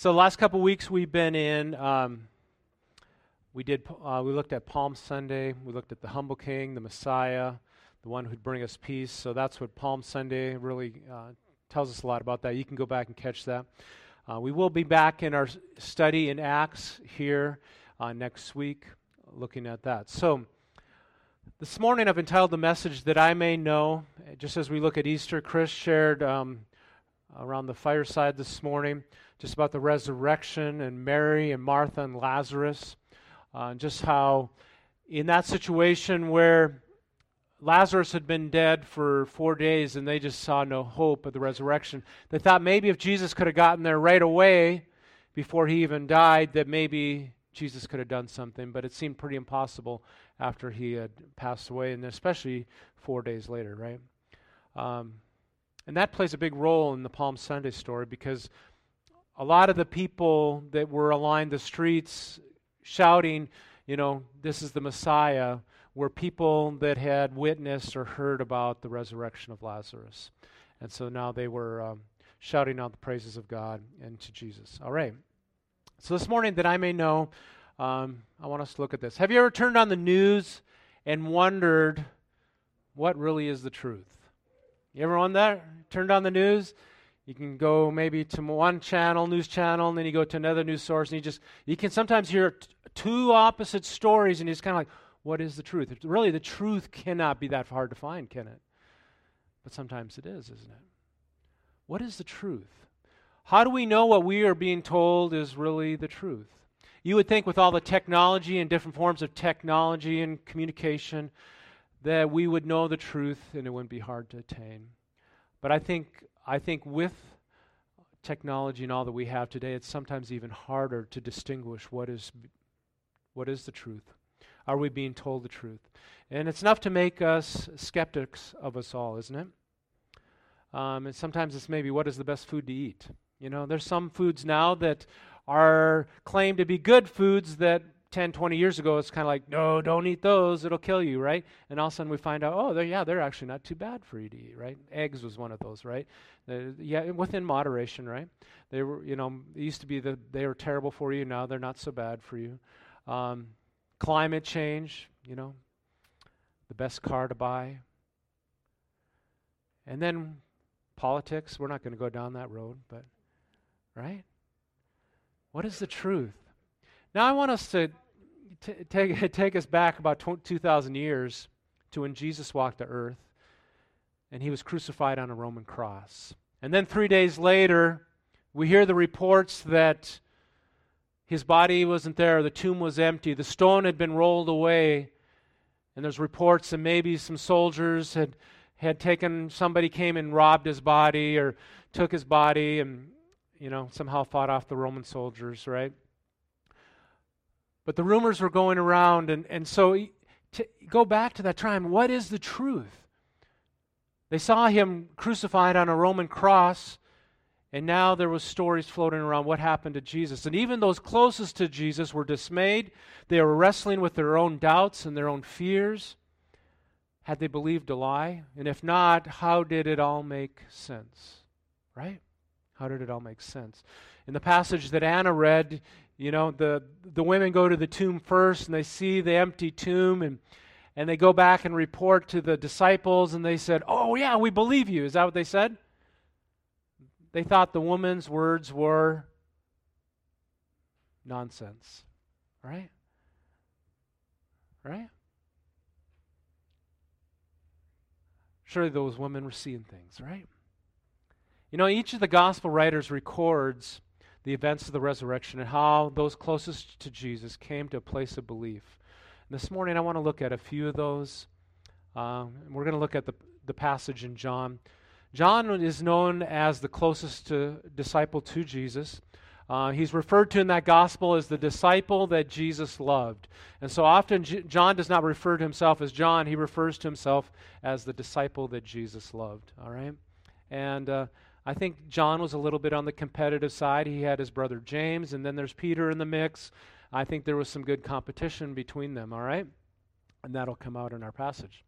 So the last couple weeks we've been in. Um, we did. Uh, we looked at Palm Sunday. We looked at the humble King, the Messiah, the one who'd bring us peace. So that's what Palm Sunday really uh, tells us a lot about that. You can go back and catch that. Uh, we will be back in our study in Acts here uh, next week, looking at that. So. This morning I've entitled the message that I may know. Just as we look at Easter, Chris shared um, around the fireside this morning just about the resurrection and Mary and Martha and Lazarus. Uh, just how, in that situation where Lazarus had been dead for four days and they just saw no hope of the resurrection, they thought maybe if Jesus could have gotten there right away before he even died, that maybe Jesus could have done something, but it seemed pretty impossible after he had passed away, and especially four days later, right? Um, and that plays a big role in the Palm Sunday story because a lot of the people that were aligned the streets shouting, you know, this is the Messiah, were people that had witnessed or heard about the resurrection of Lazarus. And so now they were um, shouting out the praises of God and to Jesus. All right. So this morning, that I may know, um, I want us to look at this. Have you ever turned on the news and wondered what really is the truth? You ever on that? Turned on the news you can go maybe to one channel, news channel, and then you go to another news source, and you just you can sometimes hear t- two opposite stories, and it's kind of like, what is the truth? It's really, the truth cannot be that hard to find, can it? But sometimes it is, isn't it? What is the truth? How do we know what we are being told is really the truth? You would think, with all the technology and different forms of technology and communication, that we would know the truth and it wouldn't be hard to attain. But I think I think with technology and all that we have today, it's sometimes even harder to distinguish what is, what is the truth. Are we being told the truth? And it's enough to make us skeptics of us all, isn't it? Um, and sometimes it's maybe what is the best food to eat. You know, there's some foods now that are claimed to be good foods that 10, 20 years ago, it's kind of like, no, don't eat those, it'll kill you, right? And all of a sudden we find out, oh, they're, yeah, they're actually not too bad for you to eat, right? Eggs was one of those, right? yeah, within moderation, right? They were, you know, it used to be that they were terrible for you, now they're not so bad for you. Um, climate change, you know, the best car to buy. And then politics, we're not going to go down that road, but, right? What is the truth? Now, I want us to t- take, take us back about 2,000 years to when Jesus walked the earth and he was crucified on a Roman cross. And then three days later, we hear the reports that his body wasn't there, the tomb was empty, the stone had been rolled away, and there's reports that maybe some soldiers had, had taken, somebody came and robbed his body or took his body and, you know, somehow fought off the Roman soldiers, right? But the rumors were going around, and, and so to go back to that time, what is the truth? They saw him crucified on a Roman cross, and now there was stories floating around what happened to Jesus. And even those closest to Jesus were dismayed. They were wrestling with their own doubts and their own fears. Had they believed a lie? And if not, how did it all make sense? Right? How did it all make sense? In the passage that Anna read, you know, the, the women go to the tomb first and they see the empty tomb and, and they go back and report to the disciples and they said, Oh, yeah, we believe you. Is that what they said? They thought the woman's words were nonsense. Right? Right? Surely those women were seeing things, right? You know, each of the gospel writers records the events of the resurrection and how those closest to Jesus came to a place of belief. And this morning, I want to look at a few of those. Um, we're going to look at the, the passage in John. John is known as the closest to, disciple to Jesus. Uh, he's referred to in that gospel as the disciple that Jesus loved. And so often, J- John does not refer to himself as John, he refers to himself as the disciple that Jesus loved. All right? And uh, I think John was a little bit on the competitive side. He had his brother James, and then there's Peter in the mix. I think there was some good competition between them, all right? And that'll come out in our passage.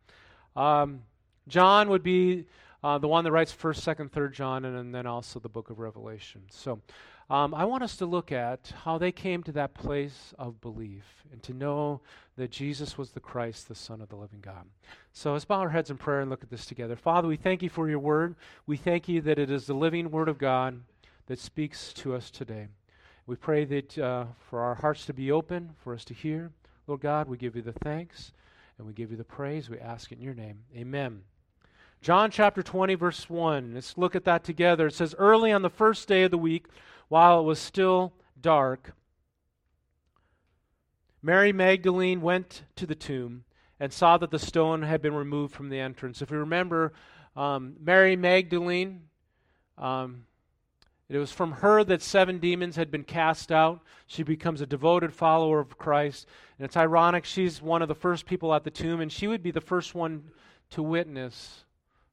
Um, John would be uh, the one that writes 1st, 2nd, 3rd John, and, and, then also the book of Revelation. So um, I want us to look at how they came to that place of belief and to know that Jesus was the Christ, the Son of the living God. So let's bow our heads in prayer and look at this together. Father, we thank you for your word. We thank you that it is the living word of God that speaks to us today. We pray that uh, for our hearts to be open, for us to hear. Lord God, we give you the thanks and we give you the praise. We ask in your name. Amen. John chapter 20, verse 1. Let's look at that together. It says, Early on the first day of the week, while it was still dark, Mary Magdalene went to the tomb and saw that the stone had been removed from the entrance. If you remember, um, Mary Magdalene, um, it was from her that seven demons had been cast out. She becomes a devoted follower of Christ. And it's ironic, she's one of the first people at the tomb, and she would be the first one to witness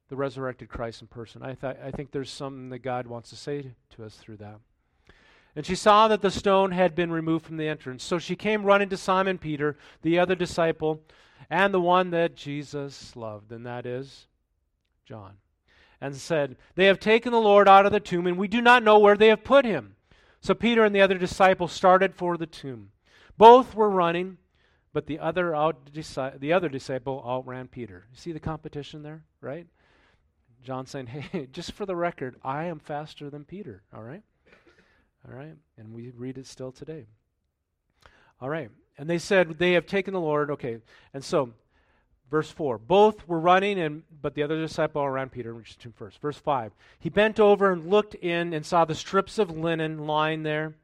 the resurrected Christ in person. I, th- I think there's something that God wants to say to us through that. And she saw that the stone had been removed from the entrance. So she came running to Simon Peter, the other disciple, and the one that Jesus loved, and that is John and said, They have taken the Lord out of the tomb, and we do not know where they have put him. So Peter and the other disciple started for the tomb. Both were running, but the other, out, the other disciple outran Peter. You see the competition there, right? John saying, Hey, just for the record, I am faster than Peter, all right? All right? And we read it still today. All right. And they said, They have taken the Lord. Okay. And so Verse 4 Both were running, and, but the other disciple ran Peter and first. Verse 5 He bent over and looked in and saw the strips of linen lying there,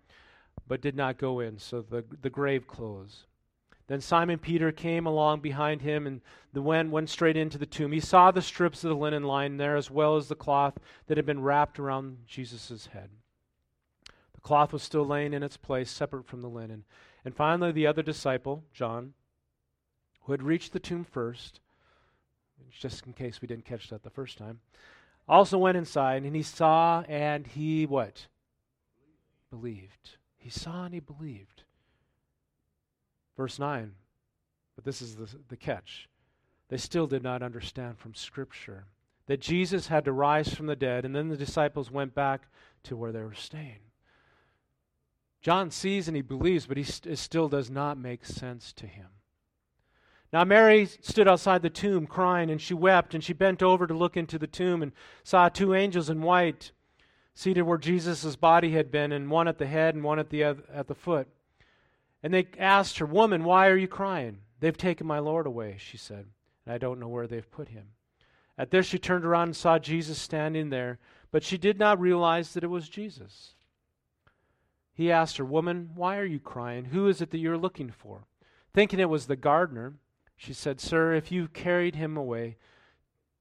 but did not go in, so the, the grave closed. Then Simon Peter came along behind him and the went, went straight into the tomb. He saw the strips of the linen lying there, as well as the cloth that had been wrapped around Jesus' head. Cloth was still laying in its place, separate from the linen. And finally, the other disciple, John, who had reached the tomb first, just in case we didn't catch that the first time, also went inside and he saw and he what? Believed. He saw and he believed. Verse 9. But this is the, the catch. They still did not understand from Scripture that Jesus had to rise from the dead, and then the disciples went back to where they were staying. John sees and he believes, but he st- it still does not make sense to him. Now, Mary stood outside the tomb crying, and she wept, and she bent over to look into the tomb and saw two angels in white seated where Jesus' body had been, and one at the head and one at the, at the foot. And they asked her, Woman, why are you crying? They've taken my Lord away, she said, and I don't know where they've put him. At this, she turned around and saw Jesus standing there, but she did not realize that it was Jesus. He asked her, Woman, why are you crying? Who is it that you're looking for? Thinking it was the gardener, she said, Sir, if you've carried him away,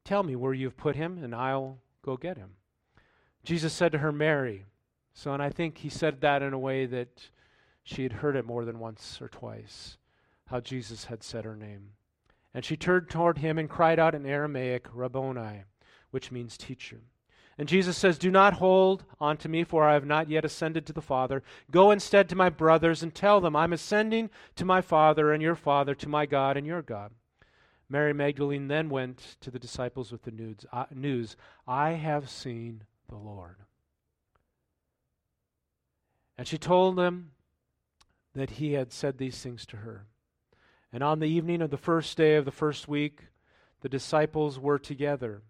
tell me where you've put him, and I'll go get him. Jesus said to her, Mary. So, and I think he said that in a way that she had heard it more than once or twice, how Jesus had said her name. And she turned toward him and cried out in Aramaic, Rabboni, which means teacher. And Jesus says, Do not hold on to me, for I have not yet ascended to the Father. Go instead to my brothers and tell them, I'm ascending to my Father and your Father, to my God and your God. Mary Magdalene then went to the disciples with the news, news I have seen the Lord. And she told them that he had said these things to her. And on the evening of the first day of the first week, the disciples were together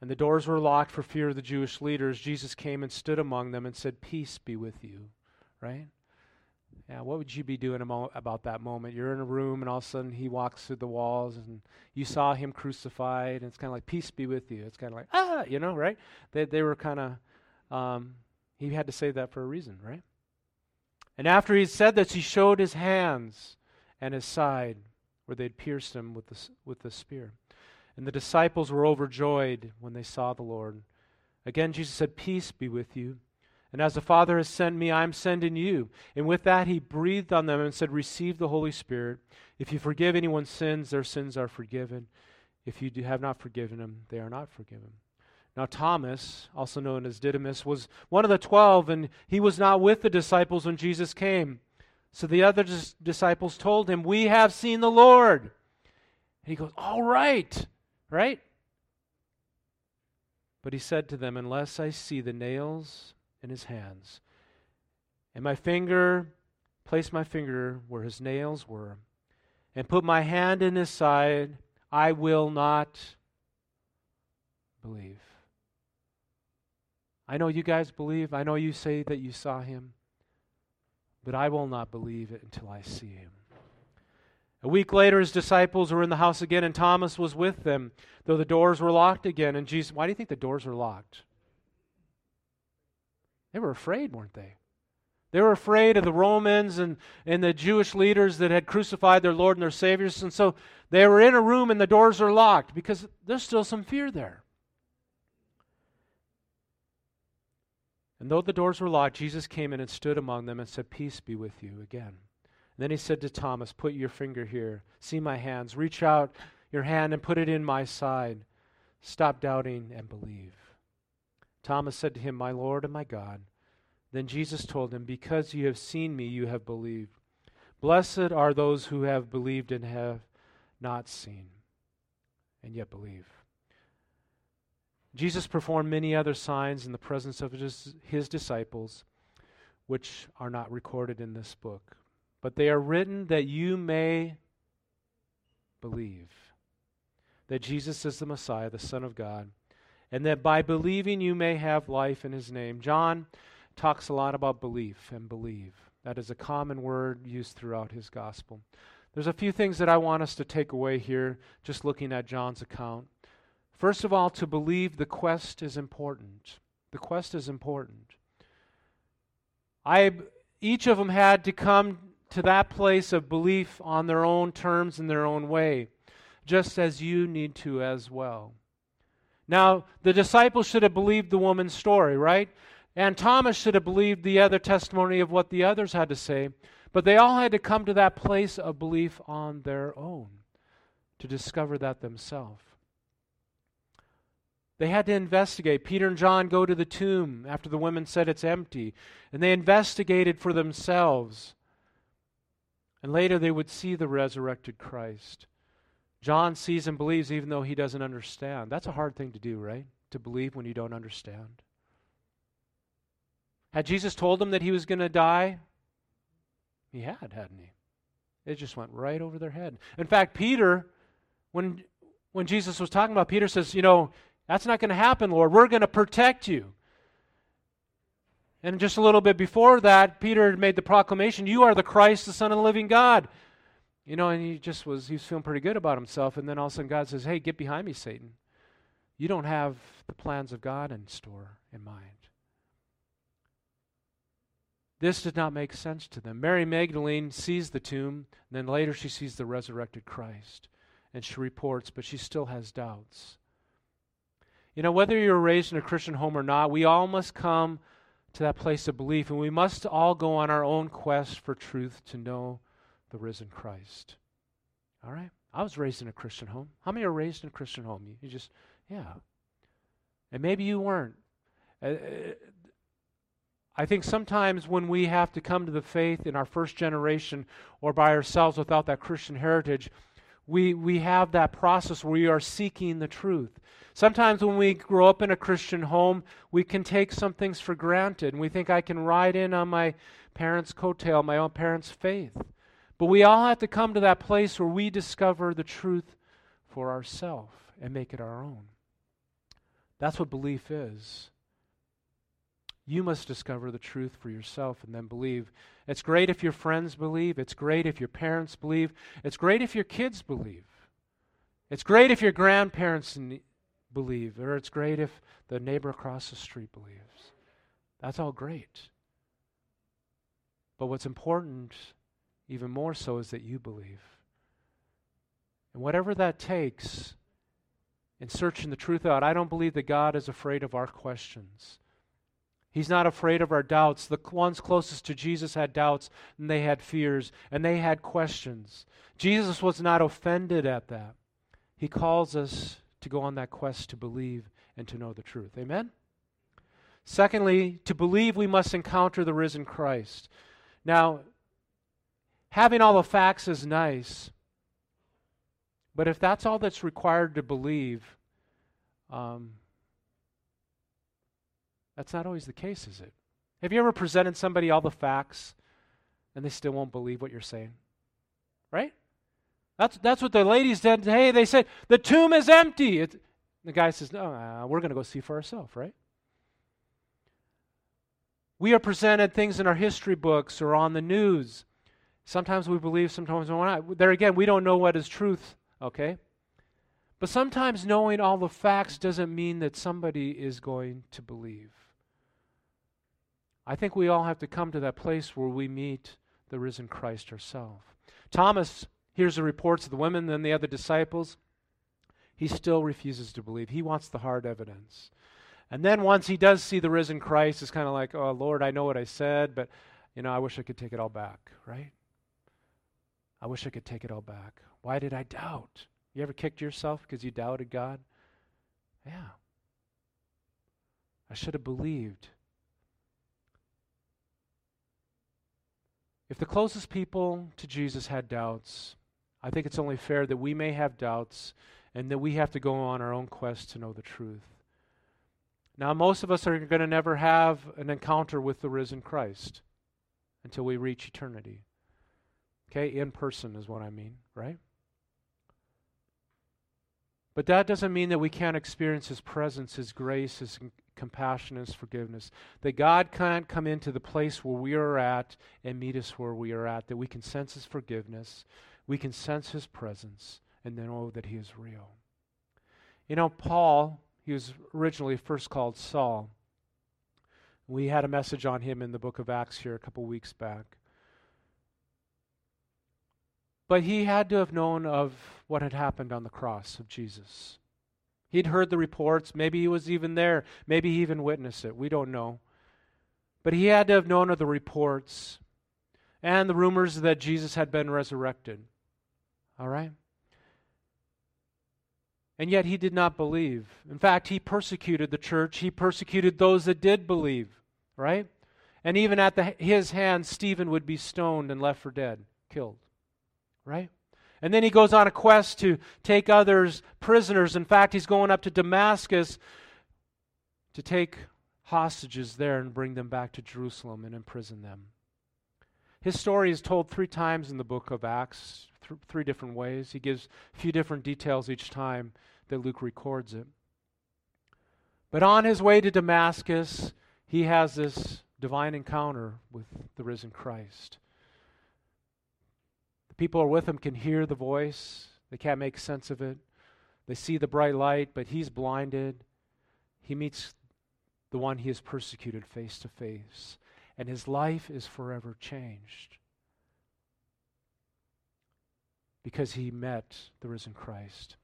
and the doors were locked for fear of the Jewish leaders, Jesus came and stood among them and said, Peace be with you. Right? Yeah, what would you be doing about that moment? You're in a room and all of a sudden he walks through the walls and you saw him crucified and it's kind of like, Peace be with you. It's kind of like, ah, you know, right? They, they were kind of, um, he had to say that for a reason, right? And after he said this, he showed his hands and his side where they'd pierced him with the, with the spear. And the disciples were overjoyed when they saw the Lord. Again, Jesus said, Peace be with you. And as the Father has sent me, I am sending you. And with that, he breathed on them and said, Receive the Holy Spirit. If you forgive anyone's sins, their sins are forgiven. If you have not forgiven them, they are not forgiven. Now, Thomas, also known as Didymus, was one of the twelve, and he was not with the disciples when Jesus came. So the other dis- disciples told him, We have seen the Lord. And he goes, All right. Right? But he said to them, Unless I see the nails in his hands. And my finger, place my finger where his nails were, and put my hand in his side, I will not believe. I know you guys believe. I know you say that you saw him. But I will not believe it until I see him. A week later, his disciples were in the house again, and Thomas was with them, though the doors were locked again. And Jesus, why do you think the doors were locked? They were afraid, weren't they? They were afraid of the Romans and, and the Jewish leaders that had crucified their Lord and their Saviors. And so they were in a room and the doors are locked because there's still some fear there. And though the doors were locked, Jesus came in and stood among them and said, Peace be with you again. Then he said to Thomas, Put your finger here. See my hands. Reach out your hand and put it in my side. Stop doubting and believe. Thomas said to him, My Lord and my God. Then Jesus told him, Because you have seen me, you have believed. Blessed are those who have believed and have not seen, and yet believe. Jesus performed many other signs in the presence of his, his, disciples, which are not recorded in this book. But they are written that you may believe that Jesus is the Messiah, the Son of God, and that by believing you may have life in his name. John talks a lot about belief and believe. That is a common word used throughout his gospel. There's a few things that I want us to take away here just looking at John's account. First of all, to believe the quest is important. The quest is important. I, each of them had to come to that place of belief on their own terms in their own way, just as you need to as well. Now, the disciples should have believed the woman's story, right? And Thomas should have believed the other testimony of what the others had to say. But they all had to come to that place of belief on their own to discover that themselves. They had to investigate. Peter and John go to the tomb after the women said it's empty, and they investigated for themselves. And later they would see the resurrected Christ. John sees and believes even though he doesn't understand. That's a hard thing to do, right? To believe when you don't understand. Had Jesus told them that he was going to die? He had, hadn't he? It just went right over their head. In fact, Peter, when, when Jesus was talking about, Peter says, You know, that's not going to happen, Lord. We're going to protect you. And just a little bit before that, Peter made the proclamation, You are the Christ, the Son of the living God. You know, and he just was, he was feeling pretty good about himself. And then all of a sudden, God says, Hey, get behind me, Satan. You don't have the plans of God in store in mind. This did not make sense to them. Mary Magdalene sees the tomb, and then later she sees the resurrected Christ. And she reports, but she still has doubts. You know, whether you're raised in a Christian home or not, we all must come to that place of belief, and we must all go on our own quest for truth to know the risen Christ. All right? I was raised in a Christian home. How many are raised in a Christian home? You, just, yeah. And maybe you weren't. Uh, uh, I think sometimes when we have to come to the faith in our first generation or by ourselves without that Christian heritage, we, we have that process where we are seeking the truth. Sometimes when we grow up in a Christian home, we can take some things for granted and we think I can ride in on my parents' coattail, my own parents' faith. But we all have to come to that place where we discover the truth for ourselves and make it our own. That's what belief is. You must discover the truth for yourself and then believe. It's great if your friends believe. It's great if your parents believe. It's great if your kids believe. It's great if your grandparents believe, or it's great if the neighbor across the street believes. That's all great. But what's important, even more so, is that you believe. And whatever that takes in searching the truth out, I don't believe that God is afraid of our questions. He's not afraid of our doubts. The ones closest to Jesus had doubts, and they had fears, and they had questions. Jesus was not offended at that. He calls us to go on that quest to believe and to know the truth. Amen? Secondly, to believe, we must encounter the risen Christ. Now, having all the facts is nice, but if that's all that's required to believe, um, that's not always the case, is it? Have you ever presented somebody all the facts and they still won't believe what you're saying? Right? That's, that's what the ladies did. Hey, they said, the tomb is empty. It, the guy says, no, uh, we're going to go see for ourselves, right? We are presented things in our history books or on the news. Sometimes we believe, sometimes we're not. There again, we don't know what is truth, okay? But sometimes knowing all the facts doesn't mean that somebody is going to believe. I think we all have to come to that place where we meet the risen Christ ourselves. Thomas hears the reports of the women and the other disciples. He still refuses to believe. He wants the hard evidence. And then once he does see the risen Christ, it's kind of like, oh, Lord, I know what I said, but, you know, I wish I could take it all back, right? I wish I could take it all back. Why did I doubt? You ever kicked yourself because you doubted God? Yeah. I should have believed. If the closest people to Jesus had doubts, I think it's only fair that we may have doubts and that we have to go on our own quest to know the truth. Now, most of us are going to never have an encounter with the risen Christ until we reach eternity. Okay, in person is what I mean, right? But that doesn't mean that we can't experience His presence, His grace, His compassion, His forgiveness. That God can't come into the place where we are at and meet us where we are at. That we can sense His forgiveness, we can sense His presence, and then know that He is real. You know, Paul, he was originally first called Saul. We had a message on him in the book of Acts here a couple weeks back. But he had to have known of what had happened on the cross of Jesus. He'd heard the reports. Maybe he was even there. Maybe he even witnessed it. We don't know. But he had to have known of the reports and the rumors that Jesus had been resurrected. All right? And yet he did not believe. In fact, he persecuted the church. He persecuted those that did believe, right? And even at the, his hands, Stephen would be stoned and left for dead, killed, right? And then he goes on a quest to take others prisoners. In fact, he's going up to Damascus to take hostages there and bring them back to Jerusalem and imprison them. His story is told three times in the book of Acts, th- three different ways. He gives a few different details each time that Luke records it. But on his way to Damascus, he has this divine encounter with the risen Christ. People are with him can hear the voice, they can't make sense of it. They see the bright light, but he's blinded. He meets the one he has persecuted face to face, and his life is forever changed because he met the risen Christ.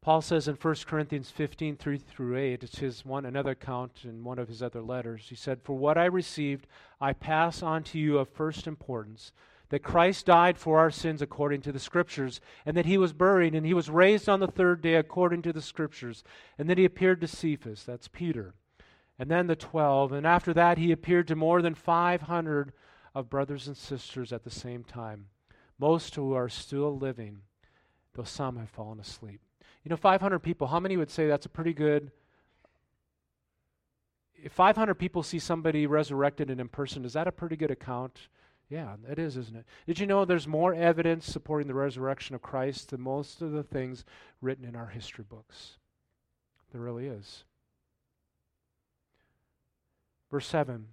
Paul says in 1 Corinthians 15, 3 through 8, it's his one another account in one of his other letters. He said, For what I received, I pass on to you of first importance that Christ died for our sins according to the Scriptures, and that he was buried, and he was raised on the third day according to the Scriptures, and that he appeared to Cephas, that's Peter, and then the twelve, and after that he appeared to more than 500 of brothers and sisters at the same time most who are still living, though some have fallen asleep. You know, 500 people, how many would say that's a pretty good? If 500 people see somebody resurrected and in person, is that a pretty good account? Yeah, it is, isn't it? Did you know there's more evidence supporting the resurrection of Christ than most of the things written in our history books? There really is. Verse 7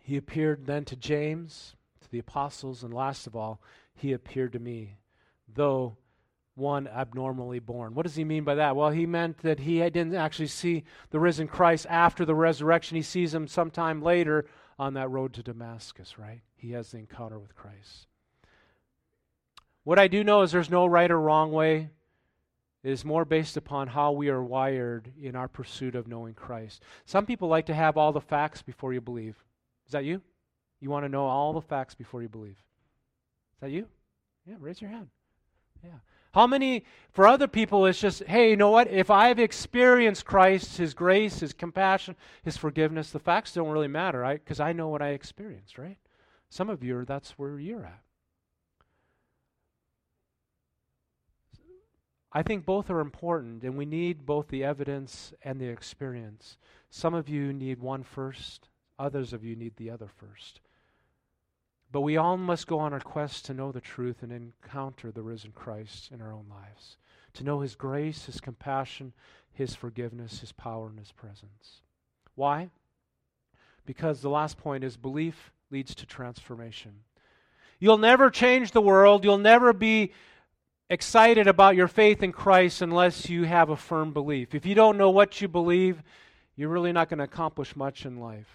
He appeared then to James, to the apostles, and last of all, he appeared to me, though one abnormally born. What does he mean by that? Well, he meant that he didn't actually see the risen Christ after the resurrection. He sees him sometime later on that road to Damascus, right? He has the encounter with Christ. What I do know is there's no right or wrong way. It is more based upon how we are wired in our pursuit of knowing Christ. Some people like to have all the facts before you believe. Is that you? You want to know all the facts before you believe? Is that you? Yeah, raise your hand. Yeah. How many, for other people, it's just, hey, you know what? If I've experienced Christ, His grace, His compassion, His forgiveness, the facts don't really matter, right? Because I know what I experienced, right? Some of you, are that's where you're at. I think both are important, and we need both the evidence and the experience. Some of you need one first, Others of you need the other first. But we all must go on our quest to know the truth and encounter the risen Christ in our own lives, to know His grace, His compassion, His forgiveness, His power, and His presence. Why? Because the last point is belief leads to transformation. You'll never change the world, you'll never be excited about your faith in Christ unless you have a firm belief. If you don't know what you believe, you're really not going to accomplish much in life.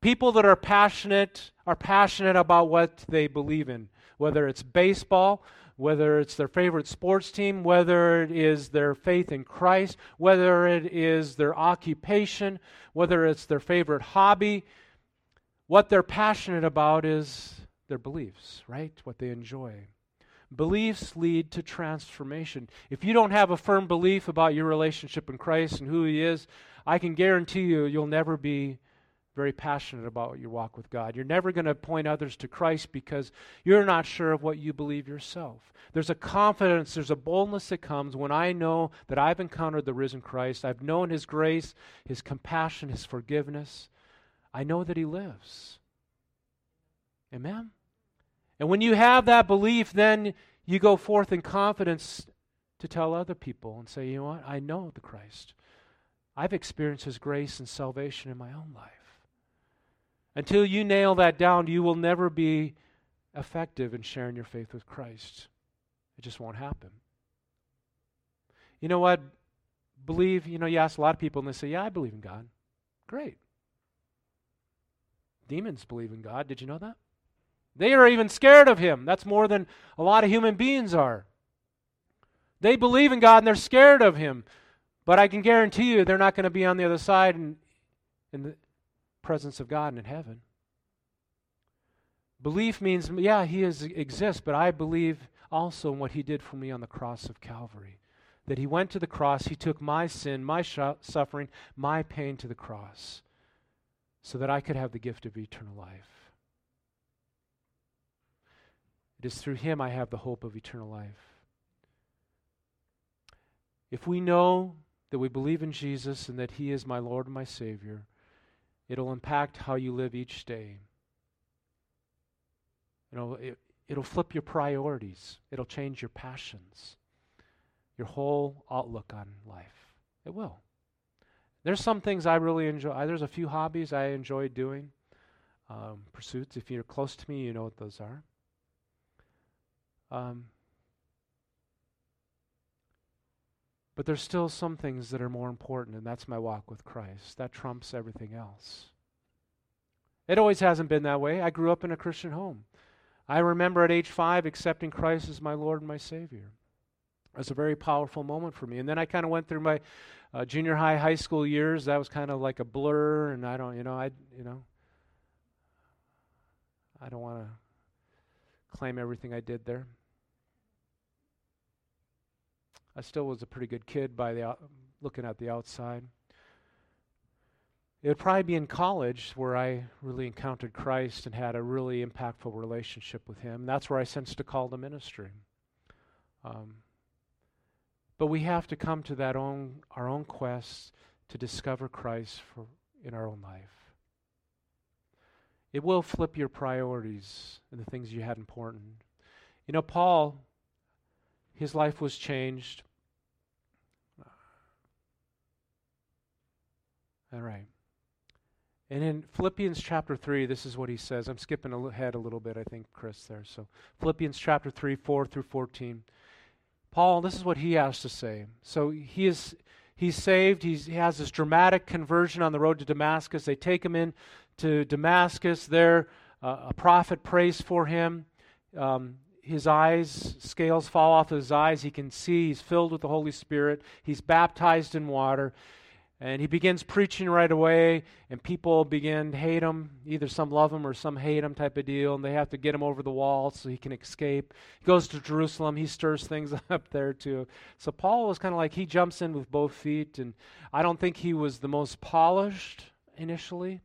People that are passionate are passionate about what they believe in, whether it's baseball, whether it's their favorite sports team, whether it is their faith in Christ, whether it is their occupation, whether it's their favorite hobby. What they're passionate about is their beliefs, right? What they enjoy. Beliefs lead to transformation. If you don't have a firm belief about your relationship in Christ and who He is, I can guarantee you, you'll never be very passionate about your walk with God. You're never going to point others to Christ because you're not sure of what you believe yourself. There's a confidence, there's a boldness that comes when I know that I've encountered the risen Christ. I've known His grace, His compassion, His forgiveness. I know that He lives. Amen? And when you have that belief, then you go forth in confidence to tell other people and say, you know what? I know the Christ. I've experienced His grace and salvation in my own life. Until you nail that down, you will never be effective in sharing your faith with Christ. It just won't happen. You know what? Believe, you know, you ask a lot of people and they say, Yeah, I believe in God. Great. Demons believe in God. Did you know that? They are even scared of him. That's more than a lot of human beings are. They believe in God and they're scared of him. But I can guarantee you they're not going to be on the other side in, in the presence of God and in heaven. Belief means, yeah, he is, exists, but I believe also in what he did for me on the cross of Calvary. That he went to the cross, he took my sin, my sh- suffering, my pain to the cross, so that I could have the gift of eternal life. It is through him I have the hope of eternal life. If we know that we believe in Jesus and that he is my Lord and my Savior, it'll impact how you live each day. You know, it, it'll flip your priorities, it'll change your passions, your whole outlook on life. It will. There's some things I really enjoy. There's a few hobbies I enjoy doing, um, pursuits. If you're close to me, you know what those are. Um, but there's still some things that are more important, and that's my walk with Christ. That trumps everything else. It always hasn't been that way. I grew up in a Christian home. I remember at age five accepting Christ as my Lord and my Savior. It was a very powerful moment for me. And then I kind of went through my uh, junior high, high school years. That was kind of like a blur, and I don't, you know, I, you know, I don't want to claim everything I did there. I still was a pretty good kid by the out, looking at the outside. It would probably be in college where I really encountered Christ and had a really impactful relationship with Him. That's where I sensed a call to ministry. Um, but we have to come to that own our own quest to discover Christ for in our own life. It will flip your priorities and the things you had important. You know, Paul his life was changed. All right. And in Philippians chapter 3, this is what he says. I'm skipping ahead a little bit, I think, Chris, there. So, Philippians chapter 3, 4 through 14. Paul, this is what he has to say. So, he is. He's saved. He's, he has this dramatic conversion on the road to Damascus. They take him in to Damascus. There, uh, a prophet prays for him. Um, his eyes, scales fall off his eyes. He can see. He's filled with the Holy Spirit. He's baptized in water. And he begins preaching right away, and people begin to hate him. Either some love him or some hate him, type of deal. And they have to get him over the wall so he can escape. He goes to Jerusalem. He stirs things up there, too. So Paul was kind of like he jumps in with both feet. And I don't think he was the most polished initially.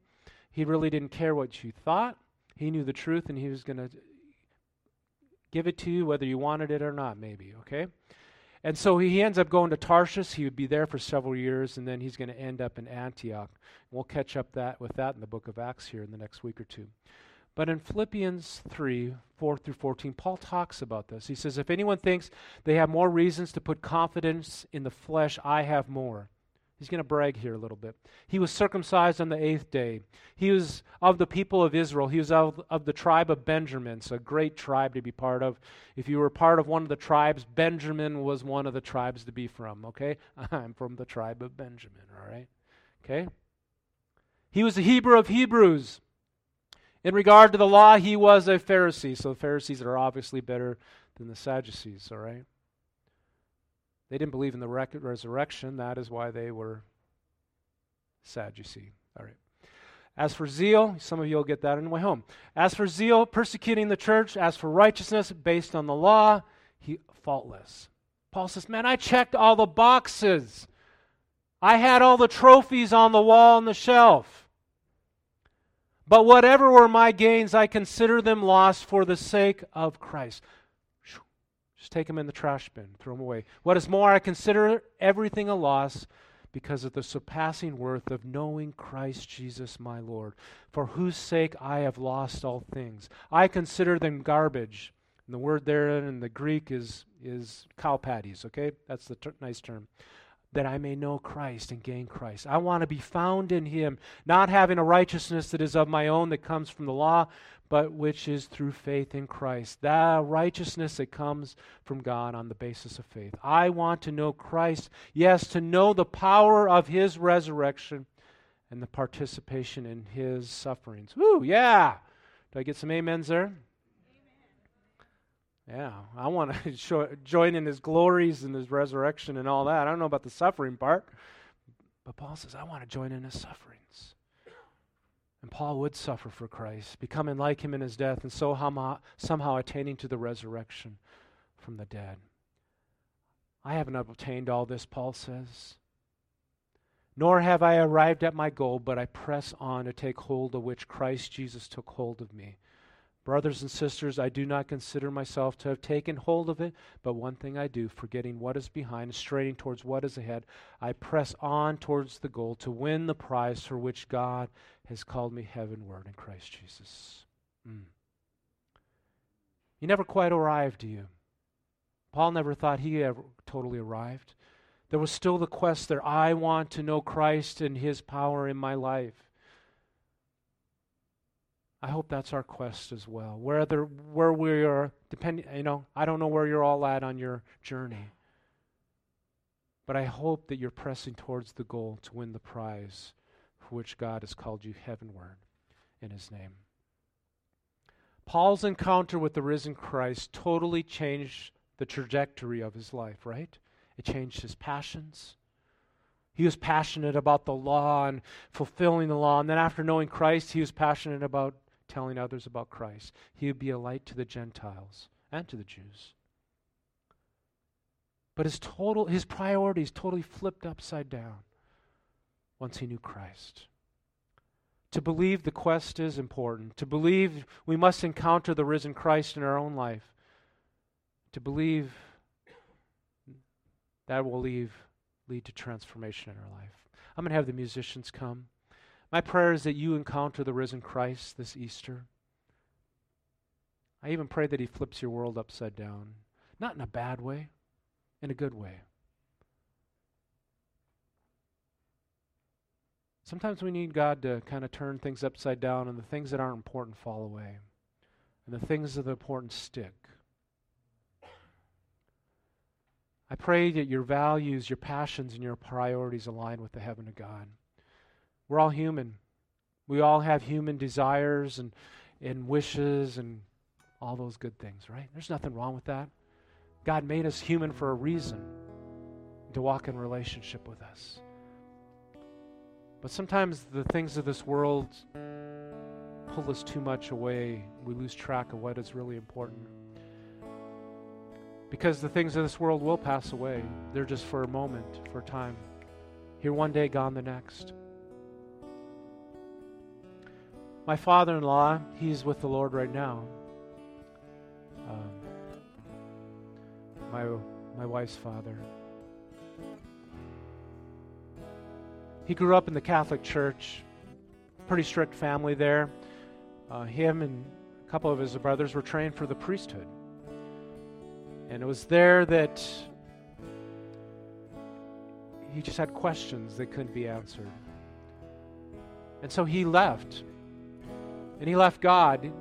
He really didn't care what you thought. He knew the truth, and he was going to give it to you whether you wanted it or not, maybe, okay? And so he ends up going to Tarshish. He would be there for several years, and then he's going to end up in Antioch. We'll catch up that with that in the book of Acts here in the next week or two. But in Philippians 3 4 through 14, Paul talks about this. He says, If anyone thinks they have more reasons to put confidence in the flesh, I have more. He's going to brag here a little bit. He was circumcised on the eighth day. He was of the people of Israel. He was of, of the tribe of Benjamin. It's a great tribe to be part of. If you were part of one of the tribes, Benjamin was one of the tribes to be from, okay? I'm from the tribe of Benjamin, all right? Okay? He was a Hebrew of Hebrews. In regard to the law, he was a Pharisee. So the Pharisees are obviously better than the Sadducees, all right? They didn't believe in the rec- resurrection. That is why they were Sadducee. All right. As for zeal, some of you will get that on the way home. As for zeal, persecuting the church. As for righteousness, based on the law, he faultless. Paul says, Man, I checked all the boxes. I had all the trophies on the wall on the shelf. But whatever were my gains, I consider them lost for the sake of Christ. Just take them in the trash bin, throw them away. What is more, I consider everything a loss because of the surpassing worth of knowing Christ Jesus my Lord, for whose sake I have lost all things. I consider them garbage. And the word there in the Greek is, is cow patties, okay? That's the ter- nice term. That I may know Christ and gain Christ. I want to be found in Him, not having a righteousness that is of my own that comes from the law, but which is through faith in Christ. That righteousness that comes from God on the basis of faith. I want to know Christ, yes, to know the power of his resurrection and the participation in his sufferings. Woo, yeah. Do I get some amens there? Yeah, I want to join in his glories and his resurrection and all that. I don't know about the suffering part, but Paul says, I want to join in his sufferings. And Paul would suffer for Christ, becoming like him in his death, and so somehow attaining to the resurrection from the dead. I haven't obtained all this, Paul says. Nor have I arrived at my goal, but I press on to take hold of which Christ Jesus took hold of me. Brothers and sisters, I do not consider myself to have taken hold of it, but one thing I do, forgetting what is behind, and straining towards what is ahead, I press on towards the goal to win the prize for which God has called me heavenward in Christ Jesus. Mm. You never quite arrived, do you? Paul never thought he ever totally arrived. There was still the quest there. I want to know Christ and his power in my life. I hope that's our quest as well. Whether where we are, depending, you know, I don't know where you're all at on your journey, but I hope that you're pressing towards the goal to win the prize for which God has called you heavenward in His name. Paul's encounter with the risen Christ totally changed the trajectory of his life, right? It changed his passions. He was passionate about the law and fulfilling the law. And then after knowing Christ, he was passionate about telling others about Christ. He would be a light to the Gentiles and to the Jews. But his total his priorities totally flipped upside down once he knew Christ. To believe the quest is important. To believe we must encounter the risen Christ in our own life. To believe that will leave, lead to transformation in our life. I'm going to have the musicians come. My prayer is that you encounter the risen Christ this Easter. I even pray that he flips your world upside down. Not in a bad way, in a good way. Sometimes we need God to kind of turn things upside down and the things that aren't important fall away. And the things that are important stick. I pray that your values, your passions, and your priorities align with the heaven of God. We're all human. We all have human desires and, and wishes and all those good things, right? There's nothing wrong with that. God made us human for a reason to walk in relationship with us. But sometimes the things of this world pull us too much away. We lose track of what is really important. Because the things of this world will pass away. They're just for a moment, for a time. Here one day, gone the next. My father in law, he's with the Lord right now. Um, my my wife's father. He grew up in the Catholic Church, pretty strict family there. Uh, him and a couple of his brothers were trained for the priesthood. And it was there that he just had questions that couldn't be answered. And so he left. And he left God.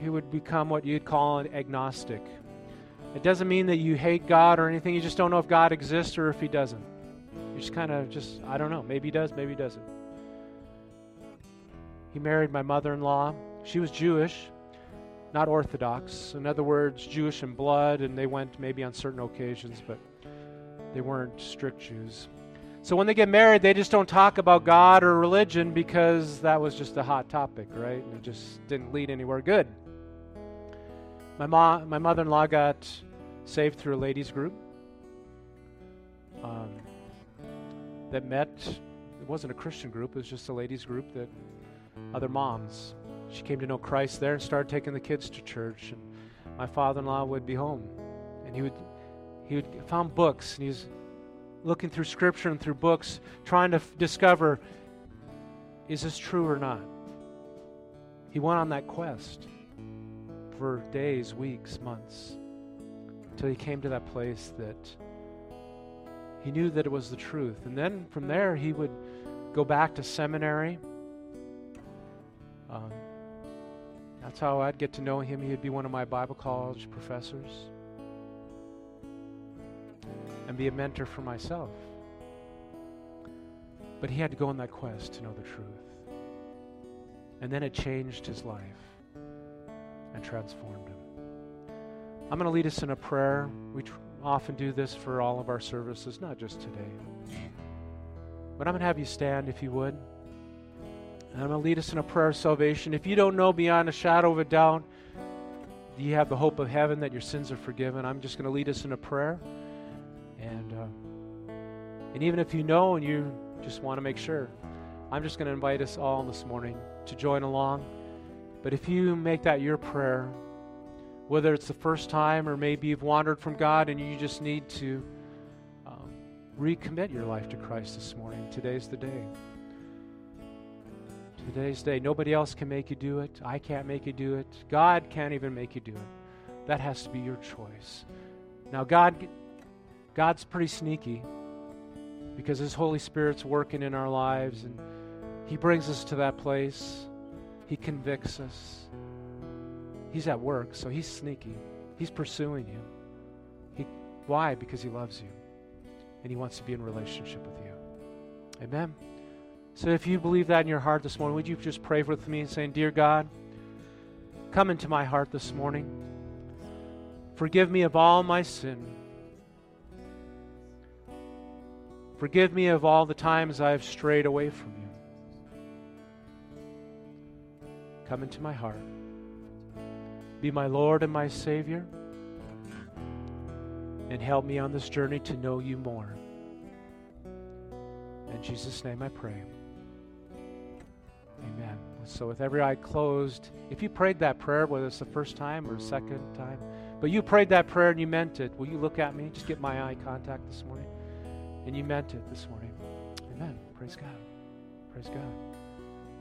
He would become what you'd call an agnostic. It doesn't mean that you hate God or anything. You just don't know if God exists or if he doesn't. You just kind of just, I don't know. Maybe he does, maybe he doesn't. He married my mother in law. She was Jewish, not Orthodox. In other words, Jewish in blood, and they went maybe on certain occasions, but they weren't strict Jews. So when they get married, they just don't talk about God or religion because that was just a hot topic, right? And it just didn't lead anywhere good. My mom, my mother-in-law got saved through a ladies' group um, that met. It wasn't a Christian group; it was just a ladies' group that other moms. She came to know Christ there and started taking the kids to church. And my father-in-law would be home, and he would he would found books, and he was looking through Scripture and through books, trying to f- discover is this true or not. He went on that quest for days, weeks, months, until he came to that place that he knew that it was the truth. And then from there, he would go back to seminary. Um, that's how I'd get to know him. He'd be one of my Bible college professors and be a mentor for myself. But he had to go on that quest to know the truth. And then it changed his life and transformed him. I'm going to lead us in a prayer. We tr- often do this for all of our services, not just today. But I'm going to have you stand if you would. And I'm going to lead us in a prayer of salvation. If you don't know beyond a shadow of a doubt, do you have the hope of heaven that your sins are forgiven? I'm just going to lead us in a prayer. And, uh, and even if you know and you just want to make sure, I'm just going to invite us all this morning to join along. But if you make that your prayer, whether it's the first time or maybe you've wandered from God and you just need to um, recommit your life to Christ this morning, today's the day. Today's day. Nobody else can make you do it. I can't make you do it. God can't even make you do it. That has to be your choice. Now, God, God's pretty sneaky because His Holy Spirit's working in our lives and He brings us to that place. He convicts us. He's at work, so He's sneaky. He's pursuing you. He, why? Because He loves you and He wants to be in relationship with you. Amen. So if you believe that in your heart this morning, would you just pray with me saying, Dear God, come into my heart this morning. Forgive me of all my sin. Forgive me of all the times I have strayed away from you. Come into my heart. Be my Lord and my Savior. And help me on this journey to know you more. In Jesus' name I pray. Amen. So, with every eye closed, if you prayed that prayer, whether it's the first time or second time, but you prayed that prayer and you meant it, will you look at me? Just get my eye contact this morning. And you meant it this morning. Amen. Praise God. Praise God.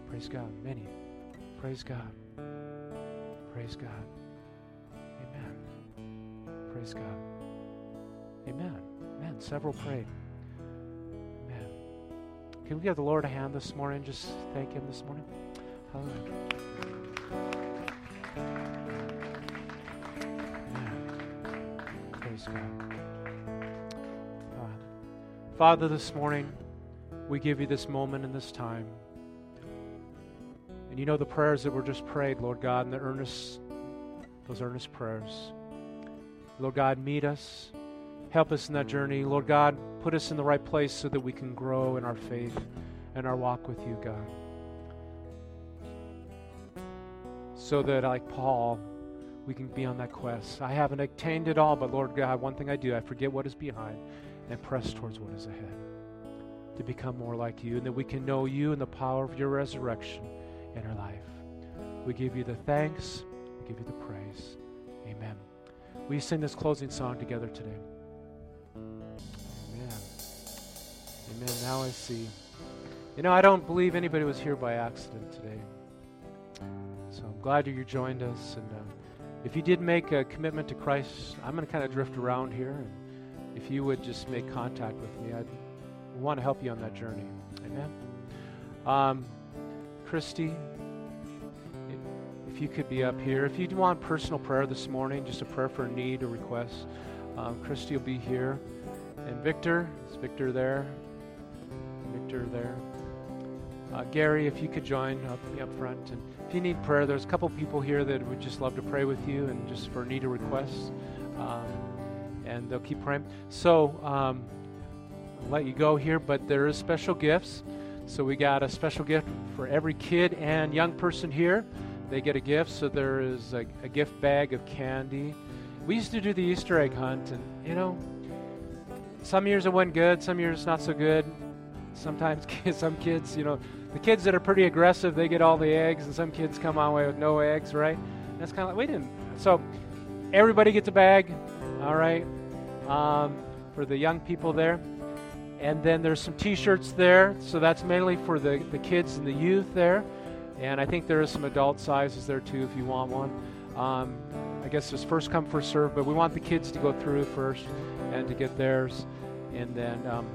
Praise God. Many. Praise God. Praise God. Amen. Praise God. Amen. Amen. Several prayed. Amen. Can we give the Lord a hand this morning? Just thank Him this morning. Hallelujah. Amen. Praise God. Father, this morning we give you this moment and this time. And you know the prayers that were just prayed, Lord God, and the earnest, those earnest prayers. Lord God, meet us. Help us in that journey. Lord God, put us in the right place so that we can grow in our faith and our walk with you, God. So that, like Paul, we can be on that quest. I haven't attained it all, but Lord God, one thing I do, I forget what is behind and press towards what is ahead to become more like you and that we can know you and the power of your resurrection in our life. We give you the thanks, we give you the praise. Amen. We sing this closing song together today. Amen. Amen. Now I see. You know, I don't believe anybody was here by accident today. So I'm glad you joined us. And uh, if you did make a commitment to Christ, I'm going to kind of drift around here. And, if you would just make contact with me, I'd want to help you on that journey. Amen. Um, Christy, if you could be up here. If you want personal prayer this morning, just a prayer for a need or request, um, Christy will be here. And Victor, is Victor there? Victor there. Uh, Gary, if you could join up, up front. And if you need prayer, there's a couple people here that would just love to pray with you and just for need or requests. Um, and they'll keep praying. So, um, I'll let you go here, but there is special gifts. So we got a special gift for every kid and young person here. They get a gift. So there is a, a gift bag of candy. We used to do the Easter egg hunt, and you know, some years it went good, some years not so good. Sometimes some kids, you know, the kids that are pretty aggressive, they get all the eggs, and some kids come away with no eggs, right? That's kind of like we didn't. So everybody gets a bag, all right, um, for the young people there. And then there's some T-shirts there, so that's mainly for the, the kids and the youth there. And I think there is some adult sizes there too if you want one. Um, I guess it's first come, first serve, but we want the kids to go through first and to get theirs. And then um,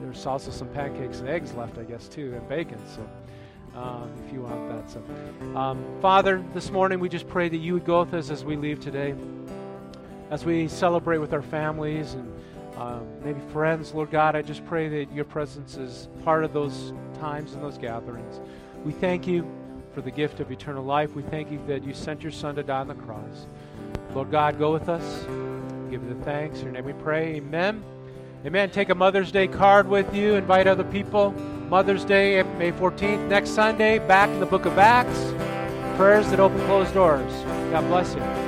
there's also some pancakes and eggs left, I guess, too, and bacon. So um, if you want that. So, um, Father, this morning we just pray that you would go with us as we leave today, as we celebrate with our families and um, maybe friends, Lord God, I just pray that your presence is part of those times and those gatherings. We thank you for the gift of eternal life. We thank you that you sent your Son to die on the cross. Lord God, go with us. Give you the thanks. In your name we pray. Amen. Amen. Take a Mother's Day card with you. Invite other people. Mother's Day, May 14th, next Sunday, back in the book of Acts. Prayers that open closed doors. God bless you.